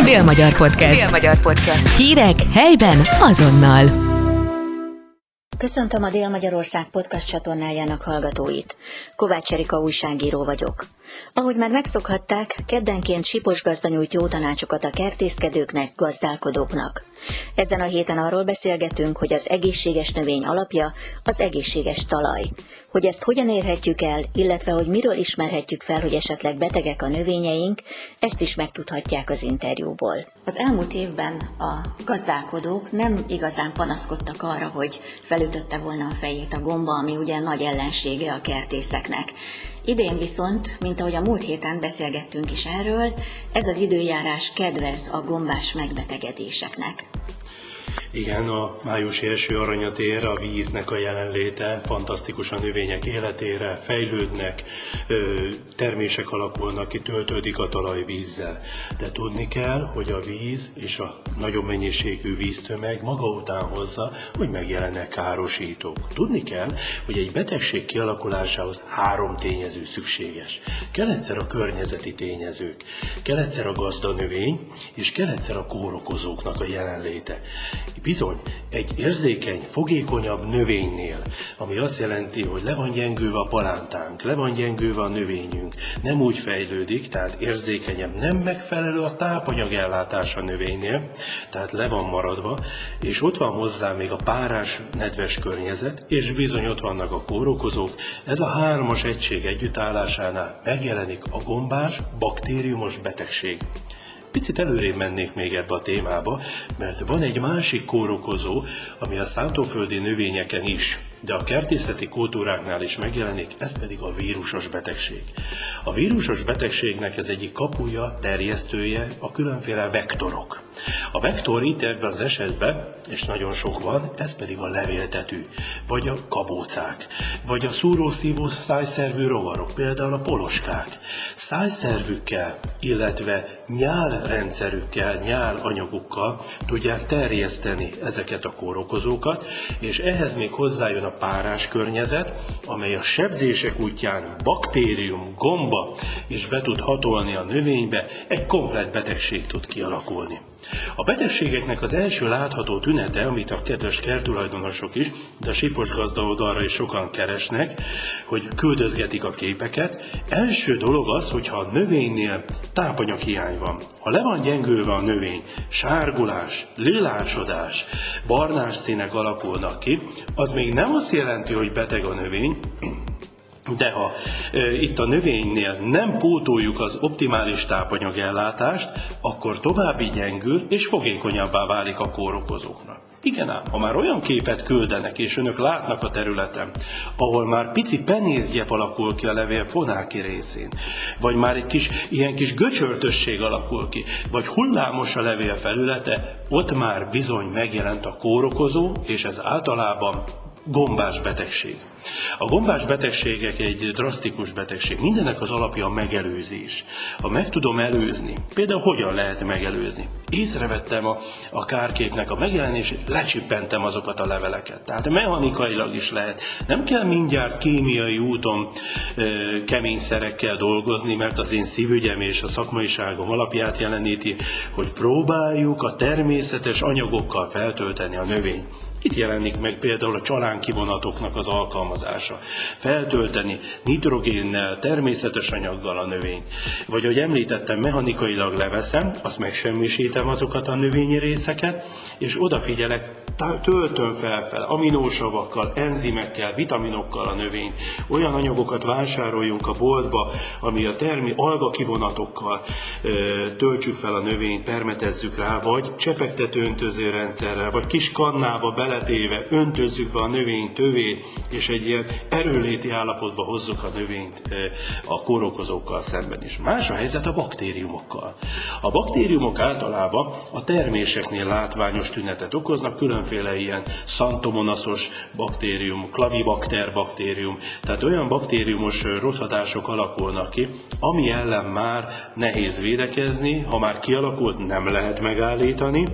Dél-Magyar Podcast. Dél-Magyar Podcast. Hírek helyben azonnal. Köszöntöm a Dél-Magyarország podcast csatornájának hallgatóit. Kovács Erika újságíró vagyok. Ahogy már megszokhatták, keddenként Sipos gazda nyújt jó tanácsokat a kertészkedőknek, gazdálkodóknak. Ezen a héten arról beszélgetünk, hogy az egészséges növény alapja az egészséges talaj. Hogy ezt hogyan érhetjük el, illetve hogy miről ismerhetjük fel, hogy esetleg betegek a növényeink, ezt is megtudhatják az interjúból. Az elmúlt évben a gazdálkodók nem igazán panaszkodtak arra, hogy felütötte volna a fejét a gomba, ami ugye nagy ellensége a kertészeknek. Idén viszont, mint ahogy a múlt héten beszélgettünk is erről, ez az időjárás kedvez a gombás megbetegedéseknek. Igen, a májusi első aranyat ér a víznek a jelenléte, fantasztikus a növények életére, fejlődnek, termések alakulnak ki, töltődik a talaj vízzel. De tudni kell, hogy a víz és a nagyobb mennyiségű víztömeg maga után hozza, hogy megjelennek károsítók. Tudni kell, hogy egy betegség kialakulásához három tényező szükséges. Kell egyszer a környezeti tényezők, kell egyszer a gazdanövény, és kell egyszer a kórokozóknak a jelenléte. Bizony, egy érzékeny, fogékonyabb növénynél, ami azt jelenti, hogy le van gyengülve a palántánk, le van gyengülve a növényünk, nem úgy fejlődik, tehát érzékenyebb, nem megfelelő a tápanyag ellátása növénynél, tehát le van maradva, és ott van hozzá még a párás, nedves környezet, és bizony ott vannak a kórokozók, ez a hármas egység együttállásánál megjelenik a gombás, baktériumos betegség. Picit előrébb mennék még ebbe a témába, mert van egy másik kórokozó, ami a szántóföldi növényeken is de a kertészeti kultúráknál is megjelenik, ez pedig a vírusos betegség. A vírusos betegségnek ez egyik kapuja, terjesztője a különféle vektorok. A vektor itt ebben az esetben, és nagyon sok van, ez pedig a levéltető, vagy a kabócák, vagy a szúrószívó szájszervű rovarok, például a poloskák. Szájszervükkel, illetve nyálrendszerükkel, nyálanyagukkal tudják terjeszteni ezeket a kórokozókat, és ehhez még hozzájön a párás környezet, amely a sebzések útján baktérium, gomba is be tud hatolni a növénybe, egy komplet betegség tud kialakulni. A betegségeknek az első látható tünete, amit a kedves kertulajdonosok is, de a sipos gazda oldalra is sokan keresnek, hogy küldözgetik a képeket. Első dolog az, hogyha a növénynél tápanyaghiány van. Ha le van gyengülve a növény, sárgulás, lilásodás, barnás színek alakulnak ki, az még nem azt jelenti, hogy beteg a növény, de ha e, itt a növénynél nem pótoljuk az optimális tápanyagellátást, akkor további gyengül és fogékonyabbá válik a kórokozóknak. Igen ám, ha már olyan képet küldenek, és önök látnak a területen, ahol már pici penészgyep alakul ki a levél fonáki részén, vagy már egy kis, ilyen kis göcsörtösség alakul ki, vagy hullámos a levél felülete, ott már bizony megjelent a kórokozó, és ez általában gombás betegség. A gombás betegségek egy drasztikus betegség. Mindennek az alapja a megelőzés. Ha meg tudom előzni, például hogyan lehet megelőzni? Észrevettem a, a kárképnek a megjelenését, lecsippentem azokat a leveleket. Tehát mechanikailag is lehet. Nem kell mindjárt kémiai úton e, kemény szerekkel dolgozni, mert az én szívügyem és a szakmaiságom alapját jeleníti, hogy próbáljuk a természetes anyagokkal feltölteni a növényt. Itt jelenik meg például a csalánkivonatoknak az alkalmazása. Feltölteni nitrogénnel, természetes anyaggal a növényt. Vagy, ahogy említettem, mechanikailag leveszem, azt megsemmisítem azokat a növényi részeket, és odafigyelek, töltöm felfel aminósavakkal, enzimekkel, vitaminokkal a növényt. Olyan anyagokat vásároljunk a boltba, ami a termi algakivonatokkal ö, töltsük fel a növényt, permetezzük rá, vagy csepegtető öntöző rendszerrel, vagy kis kannába bele beletéve öntözzük be a növény tövét, és egy ilyen erőléti állapotba hozzuk a növényt eh, a kórokozókkal szemben is. Más a helyzet a baktériumokkal. A baktériumok általában a terméseknél látványos tünetet okoznak, különféle ilyen szantomonaszos baktérium, klavibakter baktérium, tehát olyan baktériumos rothatások alakulnak ki, ami ellen már nehéz védekezni, ha már kialakult, nem lehet megállítani.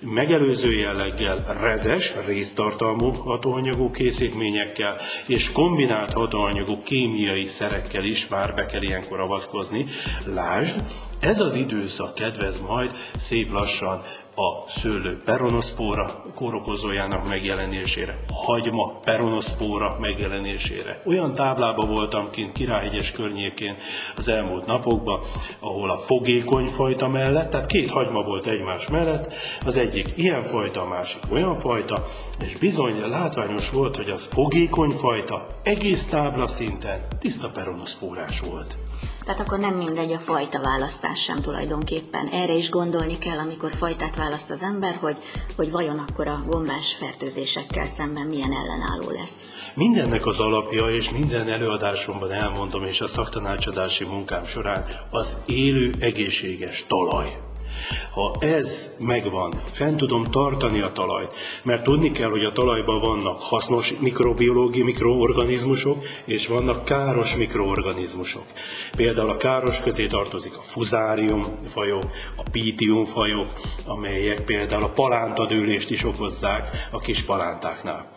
Megelőző jelleggel rezes, résztartalmú hatóanyagú készítményekkel és kombinált hatóanyagú kémiai szerekkel is már be kell ilyenkor avatkozni. Lásd, Ez az időszak kedvez majd szép lassan a szőlő peronoszpóra kórokozójának megjelenésére, hagyma peronoszpóra megjelenésére. Olyan táblában voltam kint Királyhegyes környékén az elmúlt napokban, ahol a fogékony fajta mellett, tehát két hagyma volt egymás mellett, az egyik ilyen fajta, a másik olyan fajta, és bizony látványos volt, hogy az fogékony fajta egész tábla szinten tiszta peronoszpórás volt. Tehát akkor nem mindegy a fajta választás sem tulajdonképpen. Erre is gondolni kell, amikor fajtát választ az ember, hogy, hogy vajon akkor a gombás fertőzésekkel szemben milyen ellenálló lesz. Mindennek az alapja, és minden előadásomban elmondom, és a szaktanácsadási munkám során az élő egészséges talaj. Ha ez megvan, fent tudom tartani a talajt, mert tudni kell, hogy a talajban vannak hasznos mikrobiológiai mikroorganizmusok, és vannak káros mikroorganizmusok. Például a káros közé tartozik a fuzárium fajok, a pítium fajok, amelyek például a palántadőlést is okozzák a kis palántáknál.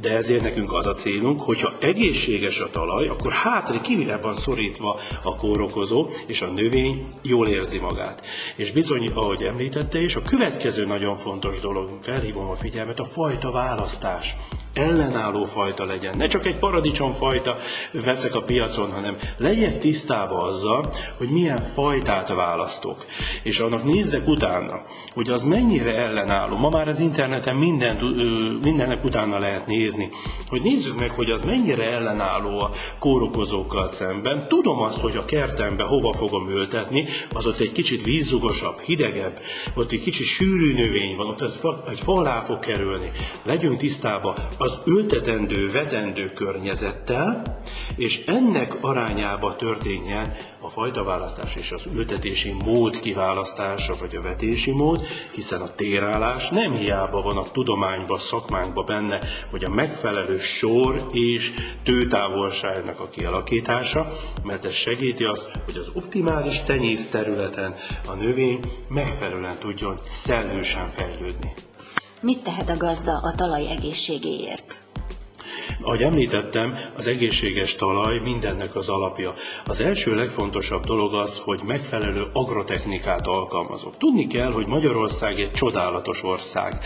De ezért nekünk az a célunk, hogyha egészséges a talaj, akkor hátra kivéve van szorítva a kórokozó, és a növény jól érzi magát. És bizony, ahogy említette, és a következő nagyon fontos dolog, felhívom a figyelmet, a fajta választás ellenálló fajta legyen. Ne csak egy paradicsomfajta veszek a piacon, hanem legyek tisztában azzal, hogy milyen fajtát választok. És annak nézzek utána, hogy az mennyire ellenálló. Ma már az interneten minden, mindennek utána lehet nézni, hogy nézzük meg, hogy az mennyire ellenálló a kórokozókkal szemben. Tudom azt, hogy a kertembe hova fogom ültetni, az ott egy kicsit vízzugosabb, hidegebb, ott egy kicsit sűrű növény van, ott az egy fa alá fog kerülni. Legyünk tisztában az ültetendő, vetendő környezettel, és ennek arányába történjen a fajtaválasztás és az ültetési mód kiválasztása, vagy a vetési mód, hiszen a térállás nem hiába van a tudományban, szakmánkban benne, hogy a megfelelő sor és tőtávolságnak a kialakítása, mert ez segíti azt, hogy az optimális tenyész területen a növény megfelelően tudjon szellősen fejlődni. Mit tehet a gazda a talaj egészségéért? Ahogy említettem, az egészséges talaj mindennek az alapja. Az első legfontosabb dolog az, hogy megfelelő agrotechnikát alkalmazok. Tudni kell, hogy Magyarország egy csodálatos ország.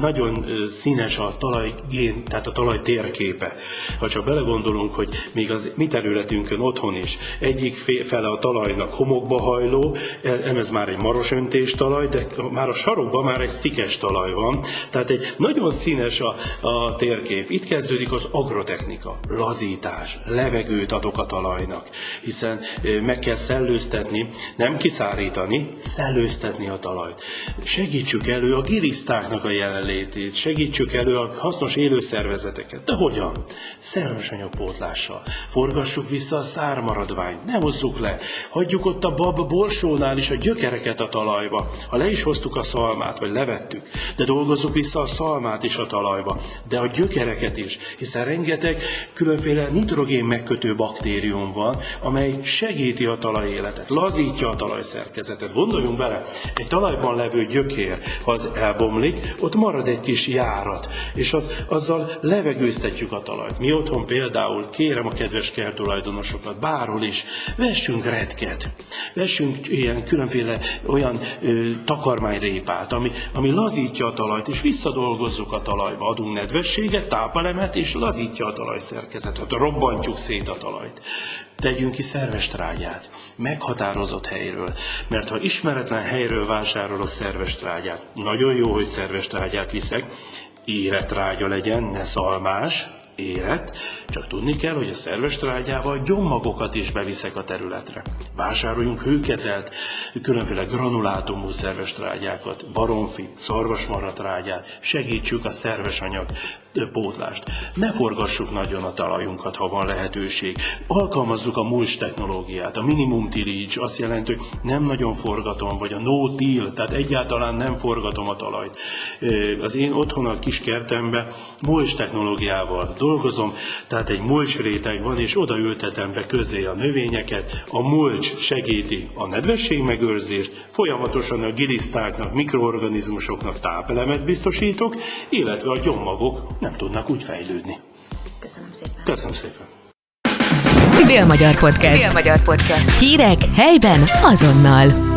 Nagyon színes a talajgén, tehát a talaj térképe. Ha csak belegondolunk, hogy még az mi területünkön otthon is egyik fele a talajnak homokba hajló, e, ez már egy maros öntés talaj, de már a sarokban már egy szikes talaj van. Tehát egy nagyon színes a, a térkép. Itt kezdődik az agrotechnika, lazítás, levegőt adok a talajnak, hiszen meg kell szellőztetni, nem kiszárítani, szellőztetni a talajt. Segítsük elő a gilisztáknak a jelenlétét, segítsük elő a hasznos élőszervezeteket. De hogyan? Szerves anyagpótlással. Forgassuk vissza a szármaradványt, ne hozzuk le. Hagyjuk ott a bab borsónál is a gyökereket a talajba. Ha le is hoztuk a szalmát, vagy levettük, de dolgozzuk vissza a szalmát is a talajba, de a gyökereket is, hiszen rengeteg különféle nitrogén megkötő baktérium van, amely segíti a talajéletet, lazítja a talajszerkezetet. Gondoljunk bele, egy talajban levő gyökér, ha az elbomlik, ott marad egy kis járat, és az, azzal levegőztetjük a talajt. Mi otthon például kérem a kedves kertulajdonosokat, bárhol is, vessünk retket, vessünk ilyen különféle olyan ö, takarmányrépát, ami, ami lazítja a talajt, és visszadolgozzuk a talajba, adunk nedvességet, tápelemet, és lazítja a talajszerkezetet, robbantjuk szét a talajt. Tegyünk ki szerves trágyát, meghatározott helyről, mert ha ismeretlen helyről vásárolok szerves trágyát, nagyon jó, hogy szerves trágyát viszek, érett trágya legyen, ne szalmás, érett, csak tudni kell, hogy a szerves trágyával gyommagokat is beviszek a területre. Vásároljunk hőkezelt, különféle granulátumú szerves trágyákat, baromfi, szarvasmaratrágyát, segítsük a szerves anyag pótlást. Ne forgassuk nagyon a talajunkat, ha van lehetőség. Alkalmazzuk a mulch technológiát. A minimum tillage azt jelenti, hogy nem nagyon forgatom, vagy a no till, tehát egyáltalán nem forgatom a talajt. Az én otthon a kis kertemben mulch technológiával dolgozom, tehát egy mulch réteg van, és oda ültetem be közé a növényeket. A mulch segíti a nedvesség megőrzést, folyamatosan a gilisztáknak, mikroorganizmusoknak tápelemet biztosítok, illetve a gyomagok nem tudnak úgy fejlődni. Köszönöm szépen. Köszönöm szépen. Dél-Magyar Podcast. Dél-Magyar Podcast. Hírek helyben azonnal.